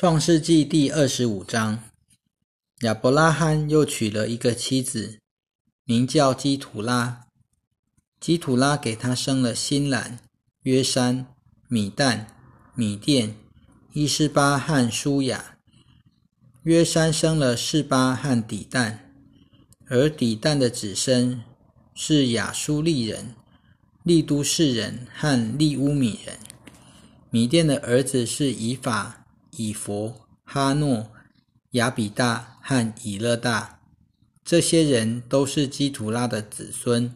创世纪第二十五章，亚伯拉罕又娶了一个妻子，名叫基图拉。基图拉给他生了新兰、约山、米旦、米甸、伊斯巴和舒雅。约山生了示巴和底旦，而底旦的子孙是亚苏利人、利都士人和利乌米人。米甸的儿子是以法。以佛、哈诺、亚比大和以勒大，这些人都是基图拉的子孙。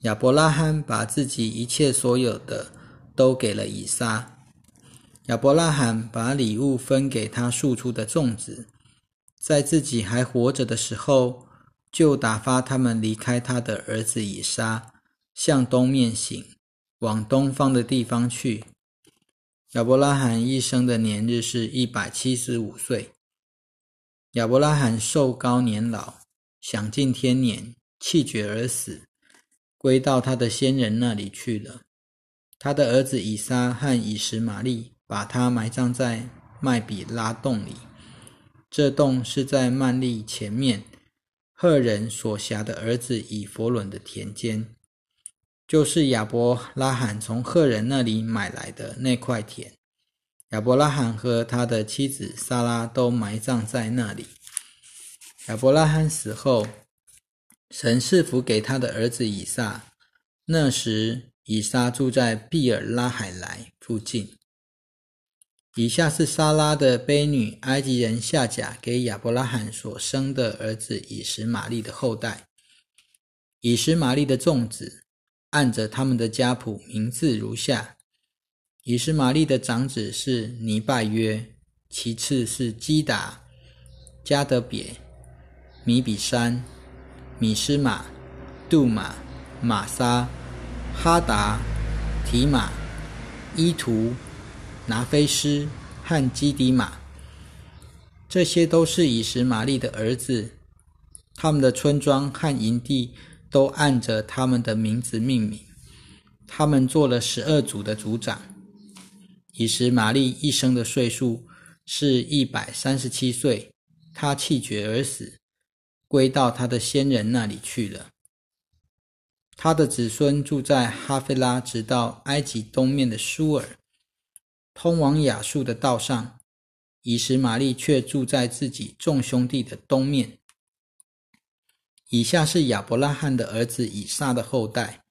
亚伯拉罕把自己一切所有的都给了以撒。亚伯拉罕把礼物分给他庶出的众子，在自己还活着的时候，就打发他们离开他的儿子以撒，向东面行，往东方的地方去。亚伯拉罕一生的年日是一百七十五岁。亚伯拉罕寿高年老，享尽天年，气绝而死，归到他的先人那里去了。他的儿子以撒和以实玛利把他埋葬在麦比拉洞里。这洞是在曼利前面赫人所辖的儿子以弗伦的田间。就是亚伯拉罕从赫人那里买来的那块田，亚伯拉罕和他的妻子萨拉都埋葬在那里。亚伯拉罕死后，神赐福给他的儿子以撒。那时，以撒住在毕尔拉海莱附近。以下是撒拉的婢女埃及人夏甲给亚伯拉罕所生的儿子以实玛利的后代。以实玛利的众子。按着他们的家谱，名字如下：以实玛利的长子是尼拜约，其次是基达、加德别、米比山、米斯玛、杜马、玛撒、哈达、提马、伊图、拿菲斯和基迪马。这些都是以实玛利的儿子，他们的村庄和营地。都按着他们的名字命名。他们做了十二组的组长。以时玛丽一生的岁数是一百三十七岁，他气绝而死，归到他的先人那里去了。他的子孙住在哈菲拉，直到埃及东面的舒尔，通往亚述的道上。以时玛丽却住在自己众兄弟的东面。以下是亚伯拉罕的儿子以撒的后代。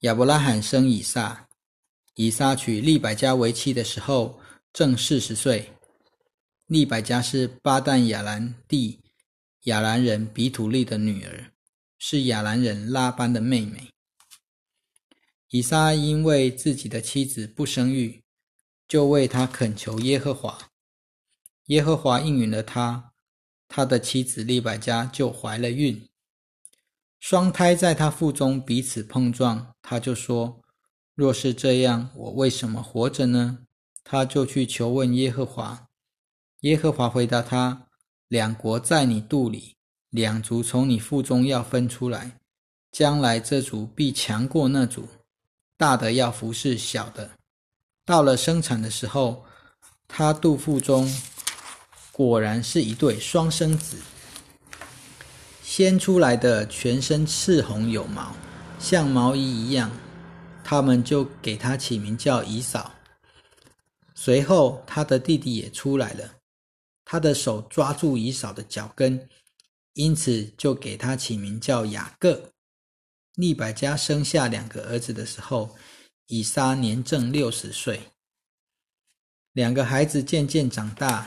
亚伯拉罕生以撒，以撒娶利百加为妻的时候正四十岁。利百加是巴旦亚兰地亚兰人比土利的女儿，是亚兰人拉班的妹妹。以撒因为自己的妻子不生育，就为他恳求耶和华。耶和华应允了他。他的妻子利百加就怀了孕，双胎在他腹中彼此碰撞，他就说：“若是这样，我为什么活着呢？”他就去求问耶和华。耶和华回答他：“两国在你肚里，两族从你腹中要分出来，将来这族必强过那族，大的要服侍小的。到了生产的时候，他肚腹中。”果然是一对双生子，先出来的全身赤红有毛，像毛衣一样，他们就给他起名叫以扫。随后他的弟弟也出来了，他的手抓住以扫的脚跟，因此就给他起名叫雅各。利百加生下两个儿子的时候，以撒年正六十岁。两个孩子渐渐长大。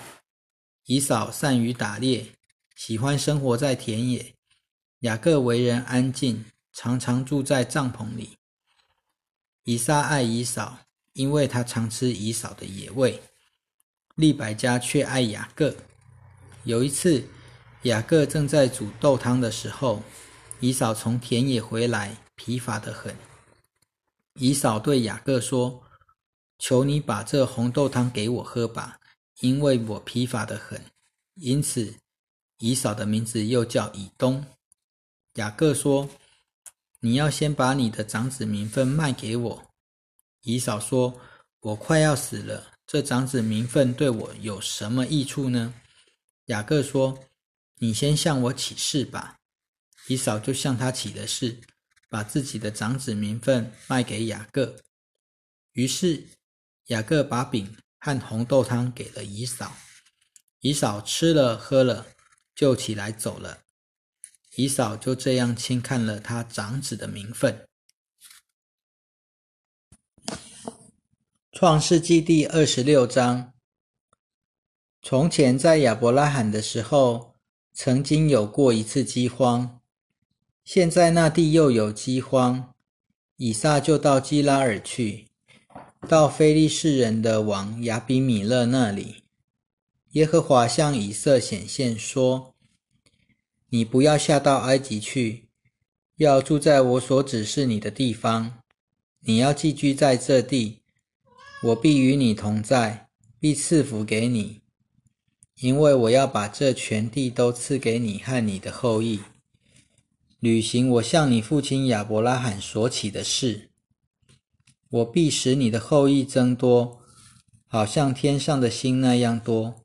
以扫善于打猎，喜欢生活在田野。雅各为人安静，常常住在帐篷里。以撒爱以扫，因为他常吃以扫的野味。利百加却爱雅各。有一次，雅各正在煮豆汤的时候，以扫从田野回来，疲乏得很。以扫对雅各说：“求你把这红豆汤给我喝吧。”因为我疲乏的很，因此以扫的名字又叫以东。雅各说：“你要先把你的长子名分卖给我。”以扫说：“我快要死了，这长子名分对我有什么益处呢？”雅各说：“你先向我起誓吧。”以扫就向他起了誓，把自己的长子名分卖给雅各。于是雅各把饼和红豆汤给了姨嫂，姨嫂吃了喝了，就起来走了。姨嫂就这样轻看了他长子的名分。创世纪第二十六章：从前在亚伯拉罕的时候，曾经有过一次饥荒。现在那地又有饥荒，以撒就到基拉尔去，到非利士人的王亚比米勒那里。耶和华向以色显现说：“你不要下到埃及去，要住在我所指示你的地方。你要寄居在这地，我必与你同在，必赐福给你，因为我要把这全地都赐给你和你的后裔。”履行我向你父亲亚伯拉罕所起的事，我必使你的后裔增多，好像天上的星那样多。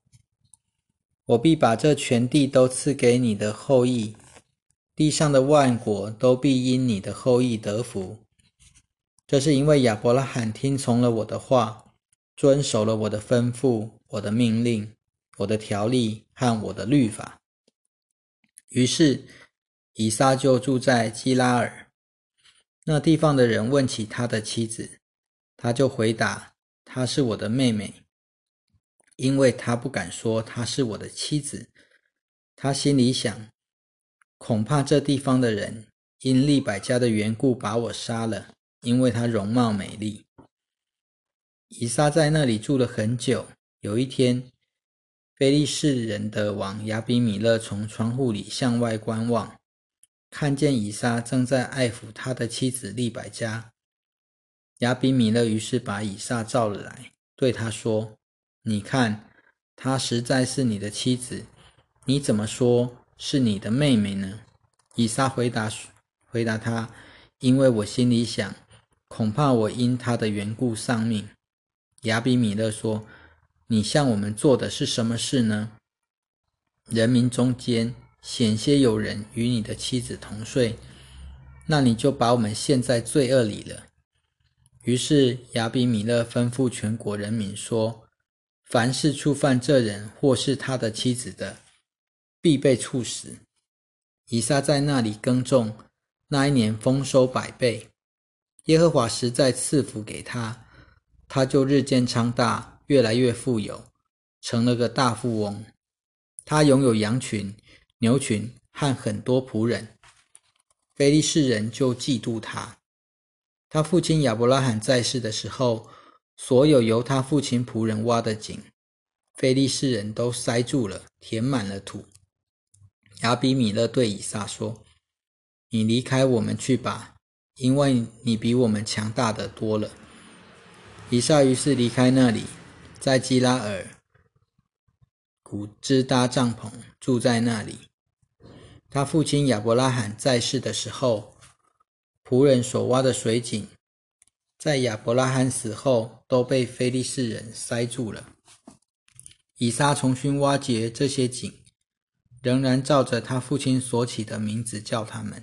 我必把这全地都赐给你的后裔，地上的万国都必因你的后裔得福。这是因为亚伯拉罕听从了我的话，遵守了我的吩咐、我的命令、我的条例和我的律法。于是。以撒就住在基拉尔，那地方的人问起他的妻子，他就回答：“她是我的妹妹。”因为他不敢说她是我的妻子，他心里想：恐怕这地方的人因利百家的缘故把我杀了，因为她容貌美丽。以撒在那里住了很久。有一天，非利士人的王亚比米勒从窗户里向外观望。看见以撒正在爱抚他的妻子利百加，亚比米勒于是把以撒召了来，对他说：“你看，她实在是你的妻子，你怎么说是你的妹妹呢？”以撒回答：“回答他，因为我心里想，恐怕我因她的缘故丧命。”亚比米勒说：“你向我们做的是什么事呢？人民中间。”险些有人与你的妻子同睡，那你就把我们陷在罪恶里了。于是亚比米勒吩咐全国人民说：“凡是触犯这人或是他的妻子的，必被处死。”以撒在那里耕种，那一年丰收百倍，耶和华实在赐福给他，他就日渐昌大，越来越富有，成了个大富翁。他拥有羊群。牛群和很多仆人，菲利士人就嫉妒他。他父亲亚伯拉罕在世的时候，所有由他父亲仆人挖的井，菲利士人都塞住了，填满了土。亚比米勒对以撒说：“你离开我们去吧，因为你比我们强大的多了。”以撒于是离开那里，在基拉尔古支搭帐篷，住在那里。他父亲亚伯拉罕在世的时候，仆人所挖的水井，在亚伯拉罕死后都被非利士人塞住了。以撒重新挖掘这些井，仍然照着他父亲所起的名字叫他们。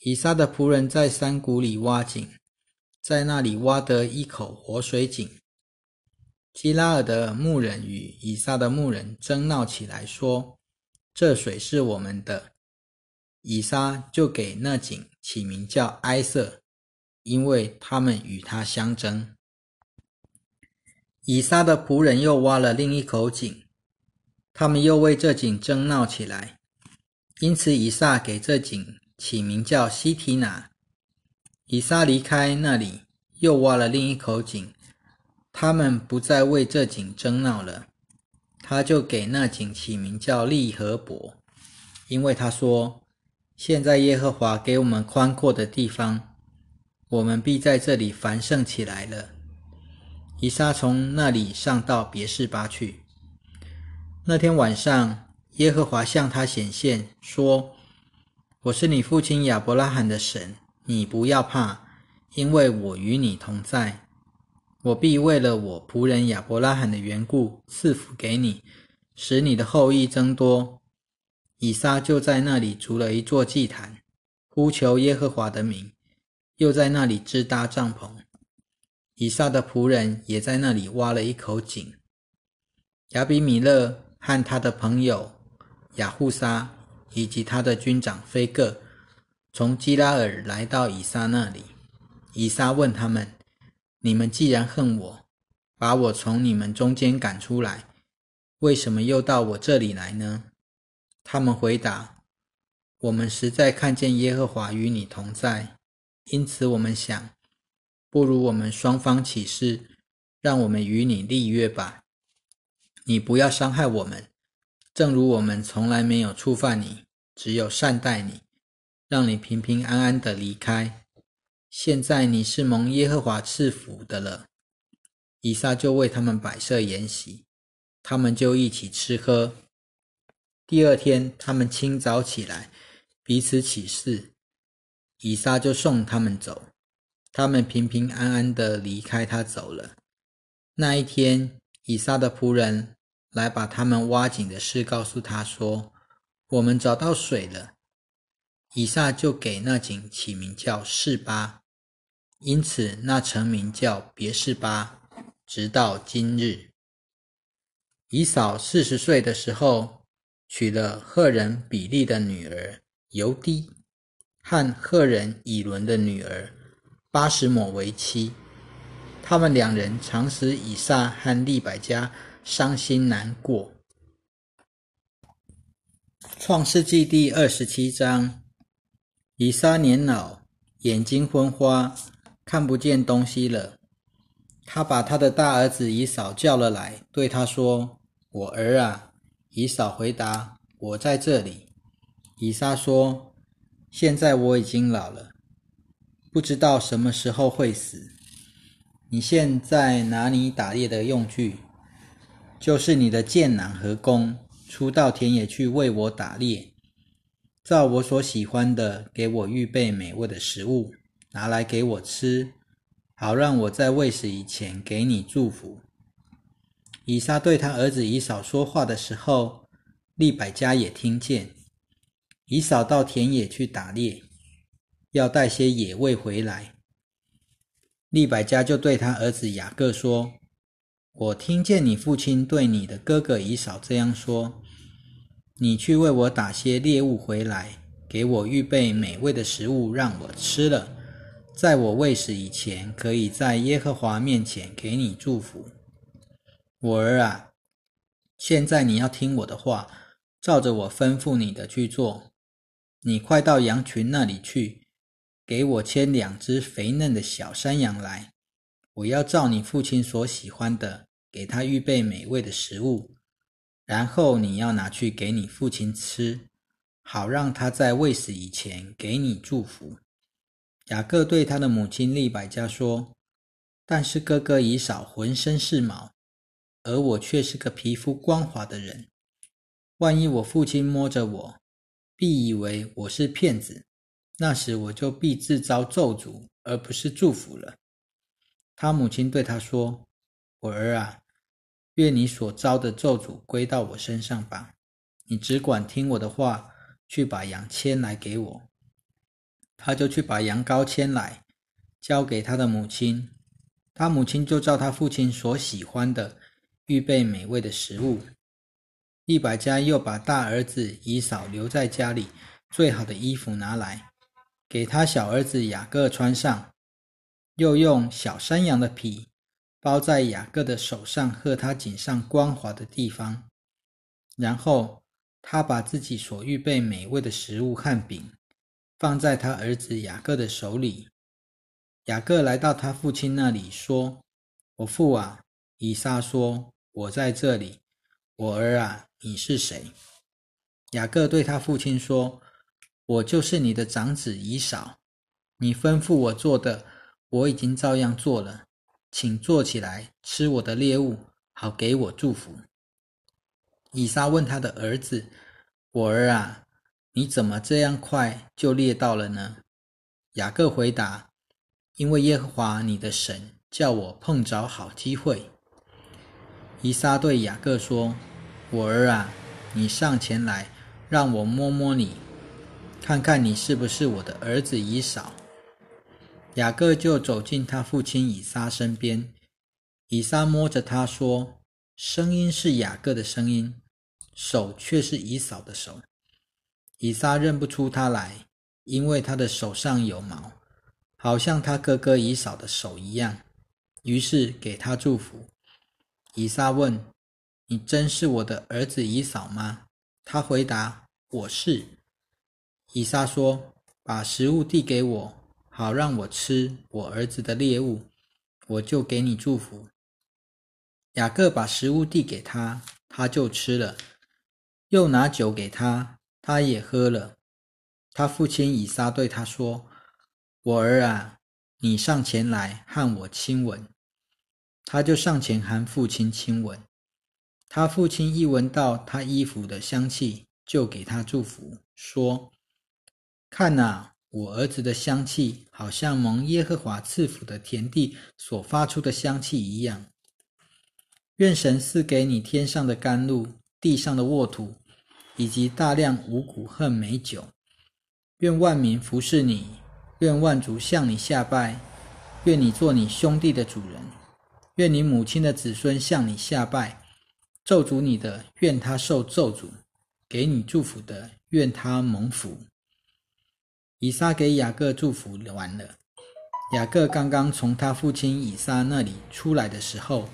以撒的仆人在山谷里挖井，在那里挖得一口活水井。基拉尔的牧人与以撒的牧人争闹起来，说。这水是我们的，以撒就给那井起名叫埃瑟，因为他们与他相争。以撒的仆人又挖了另一口井，他们又为这井争闹起来，因此以撒给这井起名叫西提拿。以撒离开那里，又挖了另一口井，他们不再为这井争闹了。他就给那井起名叫利和伯，因为他说：“现在耶和华给我们宽阔的地方，我们必在这里繁盛起来了。”以撒从那里上到别是巴去。那天晚上，耶和华向他显现，说：“我是你父亲亚伯拉罕的神，你不要怕，因为我与你同在。我必为了我仆人亚伯拉罕的缘故赐福给你，使你的后裔增多。”以撒就在那里筑了一座祭坛，呼求耶和华的名，又在那里支搭帐篷。以撒的仆人也在那里挖了一口井。亚比米勒和他的朋友雅护沙以及他的军长菲戈从基拉尔来到以撒那里。以撒问他们：“你们既然恨我，把我从你们中间赶出来，为什么又到我这里来呢？”他们回答：“我们实在看见耶和华与你同在，因此我们想，不如我们双方起誓，让我们与你立约吧。你不要伤害我们，正如我们从来没有触犯你，只有善待你，让你平平安安的离开。现在你是蒙耶和华赐福的了。”以撒就为他们摆设筵席，他们就一起吃喝。第二天，他们清早起来，彼此起誓，以撒就送他们走。他们平平安安的离开他走了。那一天，以撒的仆人来把他们挖井的事告诉他说：“我们找到水了。”以撒就给那井起名叫示巴，因此那城名叫别示巴，直到今日。以扫四十岁的时候。娶了赫人比利的女儿尤迪，和赫人以伦的女儿巴什抹为妻。他们两人常使以撒和利百加伤心难过。创世纪第二十七章：以撒年老，眼睛昏花，看不见东西了。他把他的大儿子以扫叫了来，对他说：“我儿啊。”以扫回答：“我在这里。”以撒说：“现在我已经老了，不知道什么时候会死。你现在拿你打猎的用具，就是你的箭囊和弓，出到田野去为我打猎，照我所喜欢的，给我预备美味的食物，拿来给我吃，好让我在未死以前给你祝福。”以撒对他儿子以扫说话的时候，利百加也听见。以扫到田野去打猎，要带些野味回来。利百加就对他儿子雅各说：“我听见你父亲对你的哥哥以扫这样说：你去为我打些猎物回来，给我预备美味的食物让我吃了，在我未死以前，可以在耶和华面前给你祝福。”我儿啊，现在你要听我的话，照着我吩咐你的去做。你快到羊群那里去，给我牵两只肥嫩的小山羊来。我要照你父亲所喜欢的，给他预备美味的食物。然后你要拿去给你父亲吃，好让他在未死以前给你祝福。雅各对他的母亲利百加说：“但是哥哥以扫浑身是毛。”而我却是个皮肤光滑的人，万一我父亲摸着我，必以为我是骗子，那时我就必自遭咒诅，而不是祝福了。他母亲对他说：“我儿啊，愿你所遭的咒诅归到我身上吧。你只管听我的话，去把羊牵来给我。”他就去把羊羔牵来，交给他的母亲。他母亲就照他父亲所喜欢的。预备美味的食物。利百加又把大儿子以扫留在家里，最好的衣服拿来，给他小儿子雅各穿上，又用小山羊的皮包在雅各的手上和他颈上光滑的地方。然后他把自己所预备美味的食物和饼放在他儿子雅各的手里。雅各来到他父亲那里，说：“我父啊！”以撒说。我在这里，我儿啊，你是谁？雅各对他父亲说：“我就是你的长子以扫。你吩咐我做的，我已经照样做了。请坐起来吃我的猎物，好给我祝福。”以撒问他的儿子：“我儿啊，你怎么这样快就猎到了呢？”雅各回答：“因为耶和华你的神叫我碰着好机会。”以撒对雅各说：“我儿啊，你上前来，让我摸摸你，看看你是不是我的儿子以扫。”雅各就走进他父亲以撒身边，以撒摸着他说：“声音是雅各的声音，手却是以扫的手。”以撒认不出他来，因为他的手上有毛，好像他哥哥以扫的手一样。于是给他祝福。以撒问：“你真是我的儿子以扫吗？”他回答：“我是。”以撒说：“把食物递给我。”好让我吃我儿子的猎物，我就给你祝福。雅各把食物递给他，他就吃了；又拿酒给他，他也喝了。他父亲以撒对他说：“我儿啊，你上前来和我亲吻。”他就上前和父亲亲吻。他父亲一闻到他衣服的香气，就给他祝福，说：“看哪。”我儿子的香气，好像蒙耶和华赐福的田地所发出的香气一样。愿神赐给你天上的甘露、地上的沃土，以及大量五谷和美酒。愿万民服侍你，愿万族向你下拜，愿你做你兄弟的主人，愿你母亲的子孙向你下拜。咒诅你的，愿他受咒诅；给你祝福的，愿他蒙福。以撒给雅各祝福完了。雅各刚刚从他父亲以撒那里出来的时候，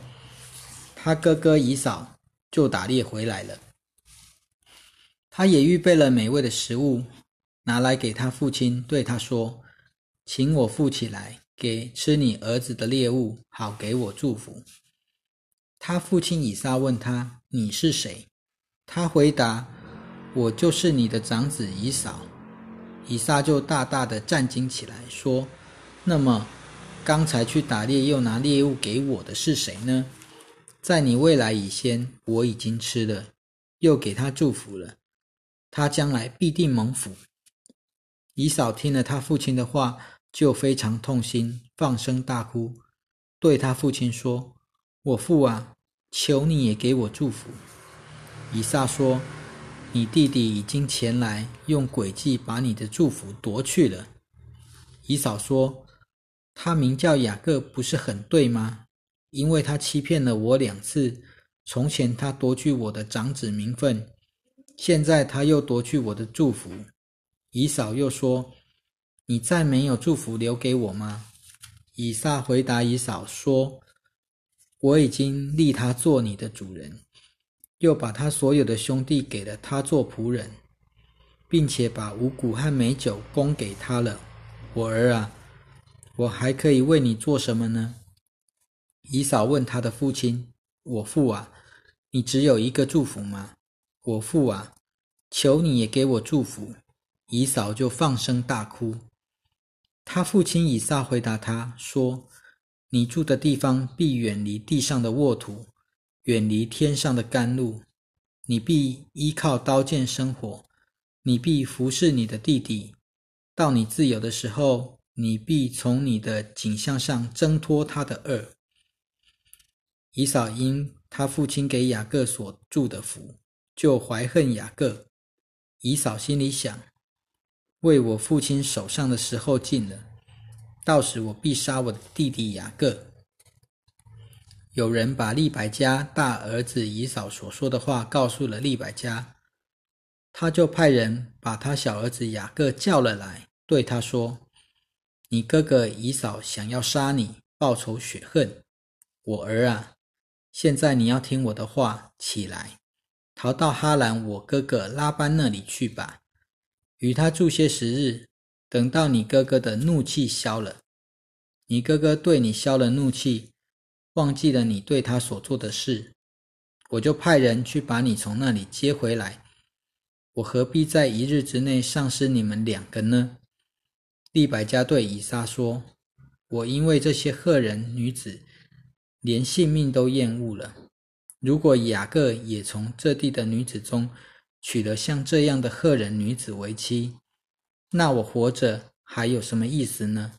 他哥哥以扫就打猎回来了。他也预备了美味的食物，拿来给他父亲，对他说：“请我富起来，给吃你儿子的猎物，好给我祝福。”他父亲以撒问他：“你是谁？”他回答：“我就是你的长子以扫。”以撒就大大的战惊起来，说：“那么，刚才去打猎又拿猎物给我的是谁呢？在你未来以先，我已经吃了，又给他祝福了，他将来必定蒙福。”以扫听了他父亲的话，就非常痛心，放声大哭，对他父亲说：“我父啊，求你也给我祝福。”以撒说。你弟弟已经前来，用诡计把你的祝福夺去了。以嫂说：“他名叫雅各，不是很对吗？因为他欺骗了我两次。从前他夺去我的长子名分，现在他又夺去我的祝福。”以嫂又说：“你再没有祝福留给我吗？”以撒回答以嫂说：“我已经立他做你的主人。”又把他所有的兄弟给了他做仆人，并且把五谷和美酒供给他了。我儿啊，我还可以为你做什么呢？以扫问他的父亲：“我父啊，你只有一个祝福吗？”我父啊，求你也给我祝福。以扫就放声大哭。他父亲以撒回答他说：“你住的地方必远离地上的沃土。”远离天上的甘露，你必依靠刀剑生活；你必服侍你的弟弟，到你自由的时候，你必从你的景象上挣脱他的恶。以扫因他父亲给雅各所祝的福，就怀恨雅各。以扫心里想：为我父亲手上的时候近了，到时我必杀我的弟弟雅各。有人把利百加大儿子以扫所说的话告诉了利百加，他就派人把他小儿子雅各叫了来，对他说：“你哥哥以扫想要杀你，报仇雪恨。我儿啊，现在你要听我的话，起来，逃到哈兰我哥哥拉班那里去吧，与他住些时日，等到你哥哥的怒气消了，你哥哥对你消了怒气。”忘记了你对他所做的事，我就派人去把你从那里接回来。我何必在一日之内丧失你们两个呢？利百加对以撒说：“我因为这些赫人女子，连性命都厌恶了。如果雅各也从这地的女子中娶了像这样的赫人女子为妻，那我活着还有什么意思呢？”